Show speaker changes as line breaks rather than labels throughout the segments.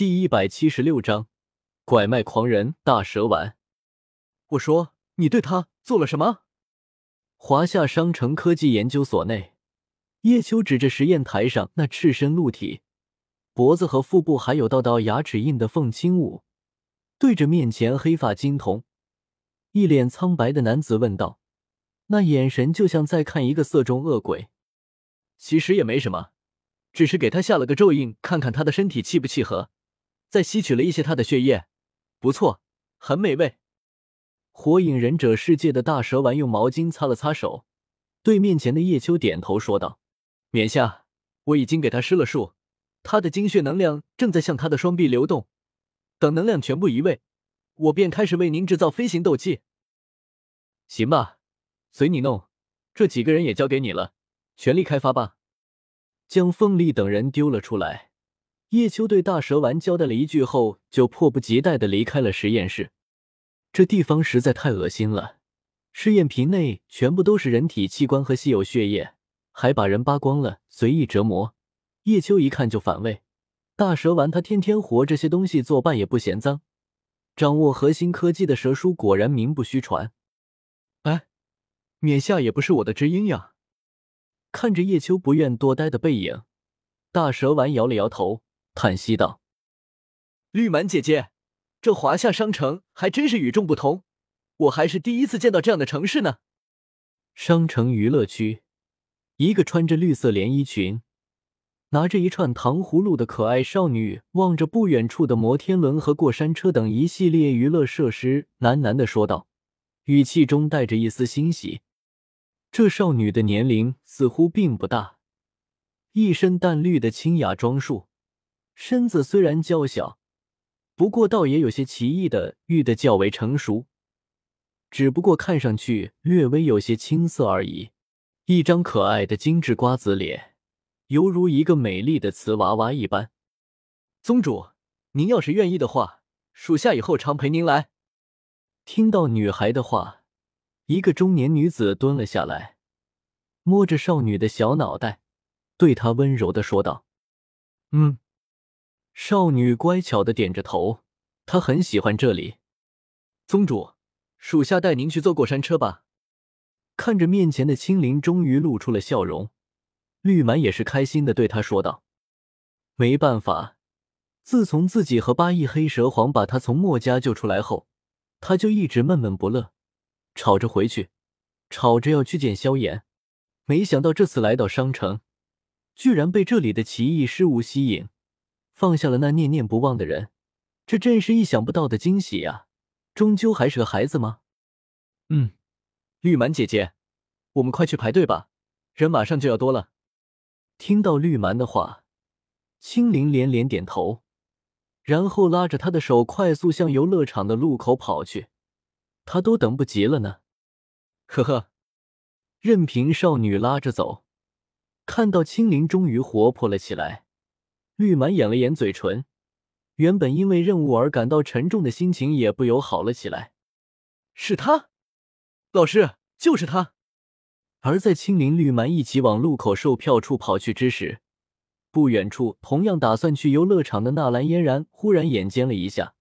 第一百七十六章，拐卖狂人大蛇丸。
我说，你对他做了什么？
华夏商城科技研究所内，叶秋指着实验台上那赤身露体、脖子和腹部还有道道牙齿印的凤青舞，对着面前黑发金童、一脸苍白的男子问道，那眼神就像在看一个色中恶鬼。
其实也没什么，只是给他下了个咒印，看看他的身体契不契合。再吸取了一些他的血液，不错，很美味。
火影忍者世界的大蛇丸用毛巾擦了擦手，对面前的叶秋点头说道：“
冕下，我已经给他施了术，他的精血能量正在向他的双臂流动。等能量全部移位，我便开始为您制造飞行斗技。行吧，随你弄。这几个人也交给你了，全力开发吧。”
将凤丽等人丢了出来。叶秋对大蛇丸交代了一句后，就迫不及待的离开了实验室。这地方实在太恶心了，试验瓶内全部都是人体器官和稀有血液，还把人扒光了，随意折磨。叶秋一看就反胃。大蛇丸他天天活这些东西作伴也不嫌脏，掌握核心科技的蛇叔果然名不虚传。
哎，冕下也不是我的知音呀。
看着叶秋不愿多待的背影，大蛇丸摇了摇头。叹息道：“
绿蛮姐姐，这华夏商城还真是与众不同，我还是第一次见到这样的城市呢。”
商城娱乐区，一个穿着绿色连衣裙、拿着一串糖葫芦的可爱少女，望着不远处的摩天轮和过山车等一系列娱乐设施，喃喃的说道，语气中带着一丝欣喜。这少女的年龄似乎并不大，一身淡绿的清雅装束。身子虽然娇小，不过倒也有些奇异的育得较为成熟，只不过看上去略微有些青涩而已。一张可爱的精致瓜子脸，犹如一个美丽的瓷娃娃一般。
宗主，您要是愿意的话，属下以后常陪您来。
听到女孩的话，一个中年女子蹲了下来，摸着少女的小脑袋，对她温柔的说道：“嗯。”少女乖巧的点着头，她很喜欢这里。
宗主，属下带您去坐过山车吧。
看着面前的青灵，终于露出了笑容。绿蛮也是开心的对他说道：“没办法，自从自己和八翼黑蛇皇把他从墨家救出来后，他就一直闷闷不乐，吵着回去，吵着要去见萧炎。没想到这次来到商城，居然被这里的奇异事物吸引。”放下了那念念不忘的人，这真是意想不到的惊喜呀！终究还是个孩子吗？
嗯，绿蛮姐姐，我们快去排队吧，人马上就要多了。
听到绿蛮的话，青灵连连点头，然后拉着他的手快速向游乐场的路口跑去。他都等不及了呢。
呵呵，
任凭少女拉着走，看到青灵终于活泼了起来。绿蛮掩了掩嘴唇，原本因为任务而感到沉重的心情也不由好了起来。
是他，老师，就是他。
而在青灵、绿蛮一起往路口售票处跑去之时，不远处同样打算去游乐场的纳兰嫣然忽然眼尖了一下，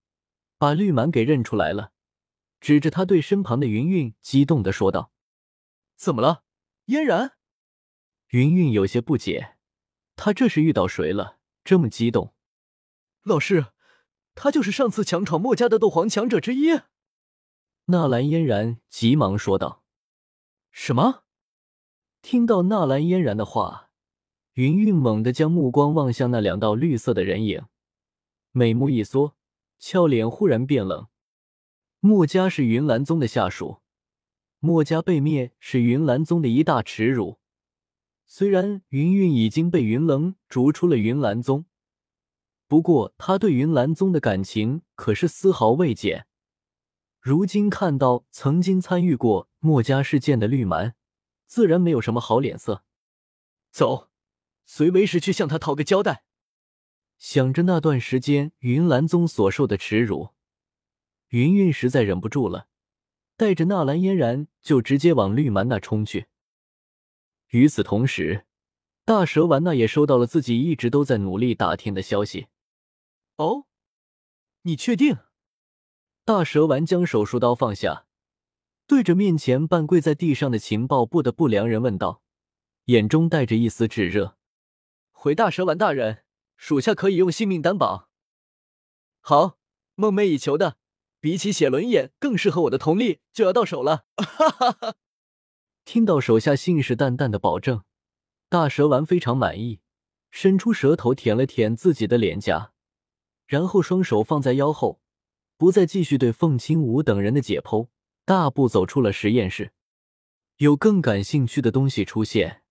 把绿蛮给认出来了，指着他对身旁的云云激动的说道：“
怎么了，嫣然？”
云云有些不解，他这是遇到谁了？这么激动，
老师，他就是上次强闯墨家的斗皇强者之一。
纳兰嫣然急忙说道：“
什么？”
听到纳兰嫣然的话，云云猛地将目光望向那两道绿色的人影，眉目一缩，俏脸忽然变冷。墨家是云岚宗的下属，墨家被灭是云岚宗的一大耻辱。虽然云云已经被云棱逐出了云岚宗，不过他对云岚宗的感情可是丝毫未减。如今看到曾经参与过墨家事件的绿蛮，自然没有什么好脸色。
走，随为师去向他讨个交代。
想着那段时间云岚宗所受的耻辱，云云实在忍不住了，带着纳兰嫣然就直接往绿蛮那冲去。与此同时，大蛇丸那也收到了自己一直都在努力打听的消息。
哦，你确定？大蛇丸将手术刀放下，对着面前半跪在地上的情报部的不良人问道，眼中带着一丝炙热。回大蛇丸大人，属下可以用性命担保。好，梦寐以求的，比起写轮眼更适合我的瞳力就要到手了。哈哈哈！听到手下信誓旦旦的保证，大蛇丸非常满意，伸出舌头舔了舔自己的脸颊，然后双手放在腰后，不再继续对凤青武等人的解剖，大步走出了实验室。有更感兴趣的东西出现，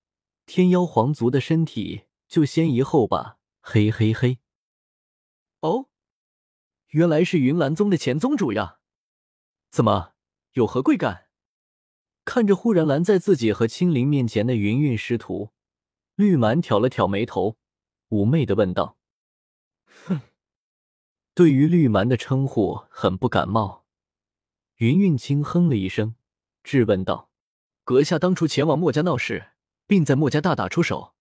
天妖皇族的身体就先移后吧。嘿嘿嘿！哦，原来是云岚宗的前宗主呀！怎么，有何贵干？看着忽然拦在自己和青灵面前的云韵师徒，绿蛮挑了挑眉头，妩媚的问道：“哼。”对于绿蛮的称呼很不感冒，云韵轻哼了一声，质问道：“阁下当初前往墨家闹事，并在墨家大打出手，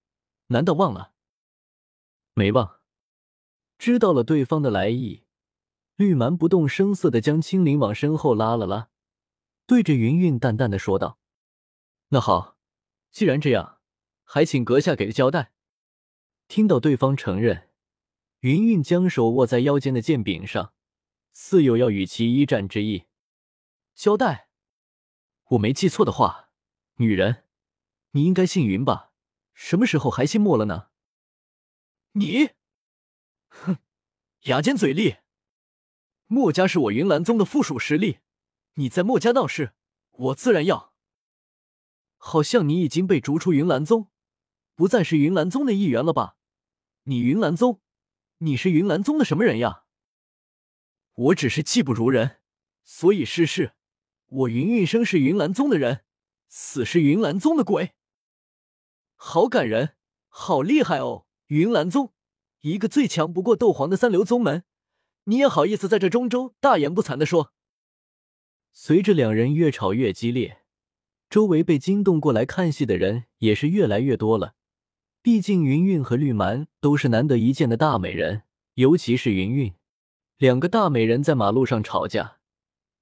难道忘了？”没忘。知道了对方的来意，绿蛮不动声色的将青灵往身后拉了拉，对着云韵淡淡的说道：“那好，既然这样，还请阁下给个交代。”听到对方承认，云韵将手握在腰间的剑柄上，似有要与其一战之意。交代？我没记错的话，女人，你应该姓云吧？什么时候还姓莫了呢？你。哼，牙尖嘴利。墨家是我云岚宗的附属实力，你在墨家闹事，我自然要。好像你已经被逐出云岚宗，不再是云岚宗的一员了吧？你云岚宗，你是云岚宗的什么人呀？我只是技不如人，所以失事。我云韵生是云岚宗的人，死是云岚宗的鬼。好感人，好厉害哦，云岚宗。一个最强不过斗皇的三流宗门，你也好意思在这中州大言不惭的说？随着两人越吵越激烈，周围被惊动过来看戏的人也是越来越多了。毕竟云韵和绿蛮都是难得一见的大美人，尤其是云韵，两个大美人在马路上吵架，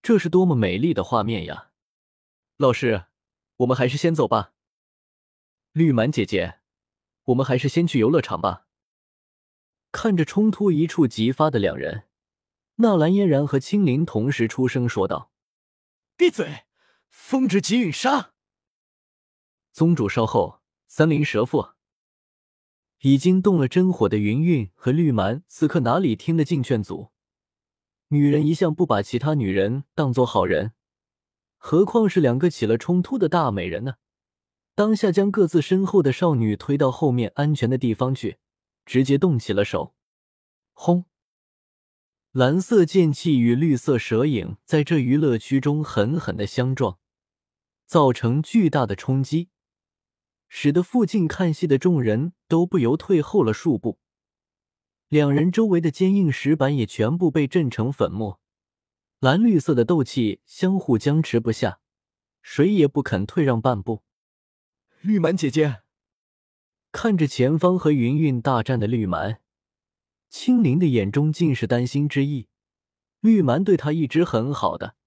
这是多么美丽的画面呀！老师，我们还是先走吧。绿蛮姐姐，我们还是先去游乐场吧。看着冲突一触即发的两人，纳兰嫣然和青灵同时出声说道：“闭嘴！风之极陨杀！”宗主稍后，三灵蛇腹。已经动了真火的云韵和绿蛮，此刻哪里听得进劝阻？女人一向不把其他女人当做好人，何况是两个起了冲突的大美人呢？当下将各自身后的少女推到后面安全的地方去。直接动起了手，轰！蓝色剑气与绿色蛇影在这娱乐区中狠狠的相撞，造成巨大的冲击，使得附近看戏的众人都不由退后了数步。两人周围的坚硬石板也全部被震成粉末，蓝绿色的斗气相互僵持不下，谁也不肯退让半步。绿蛮姐姐。看着前方和云韵大战的绿蛮，青灵的眼中尽是担心之意。绿蛮对他一直很好的，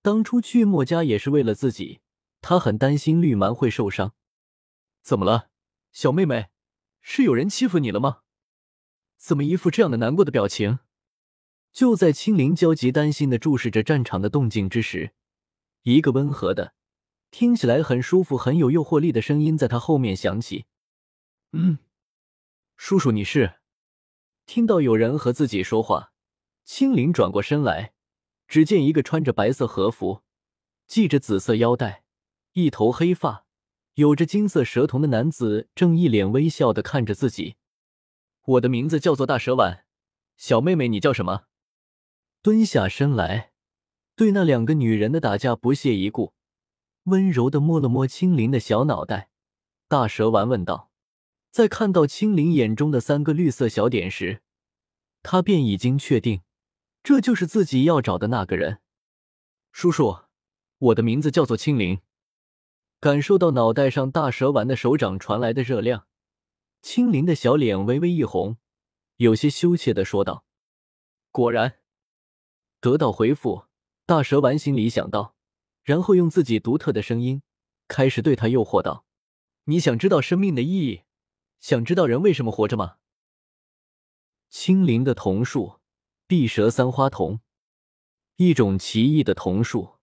当初去墨家也是为了自己，他很担心绿蛮会受伤。怎么了，小妹妹？是有人欺负你了吗？怎么一副这样的难过的表情？就在青灵焦急担心的注视着战场的动静之时，一个温和的、听起来很舒服、很有诱惑力的声音在他后面响起。嗯，叔叔，你是？听到有人和自己说话，青灵转过身来，只见一个穿着白色和服、系着紫色腰带、一头黑发、有着金色蛇瞳的男子，正一脸微笑的看着自己。我的名字叫做大蛇丸，小妹妹你叫什么？蹲下身来，对那两个女人的打架不屑一顾，温柔的摸了摸青灵的小脑袋，大蛇丸问道。在看到青灵眼中的三个绿色小点时，他便已经确定，这就是自己要找的那个人。叔叔，我的名字叫做青灵。感受到脑袋上大蛇丸的手掌传来的热量，青灵的小脸微微一红，有些羞怯的说道：“果然，
得到回复，大蛇丸心里想到，然后用自己独特的声音开始对他诱惑道：“
你想知道生命的意义？想知道人为什么活着吗？”
青灵的瞳术，碧蛇三花瞳，一种奇异的瞳术，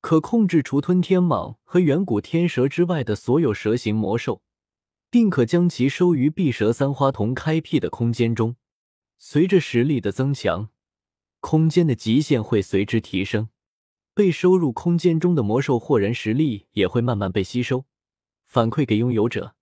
可控制除吞天蟒和远古天蛇之外的所有蛇形魔兽，并可将其收于碧蛇三花瞳开辟的空间中。随着实力的增强。空间的极限会随之提升，被收入空间中的魔兽或人实力也会慢慢被吸收，反馈给拥有者。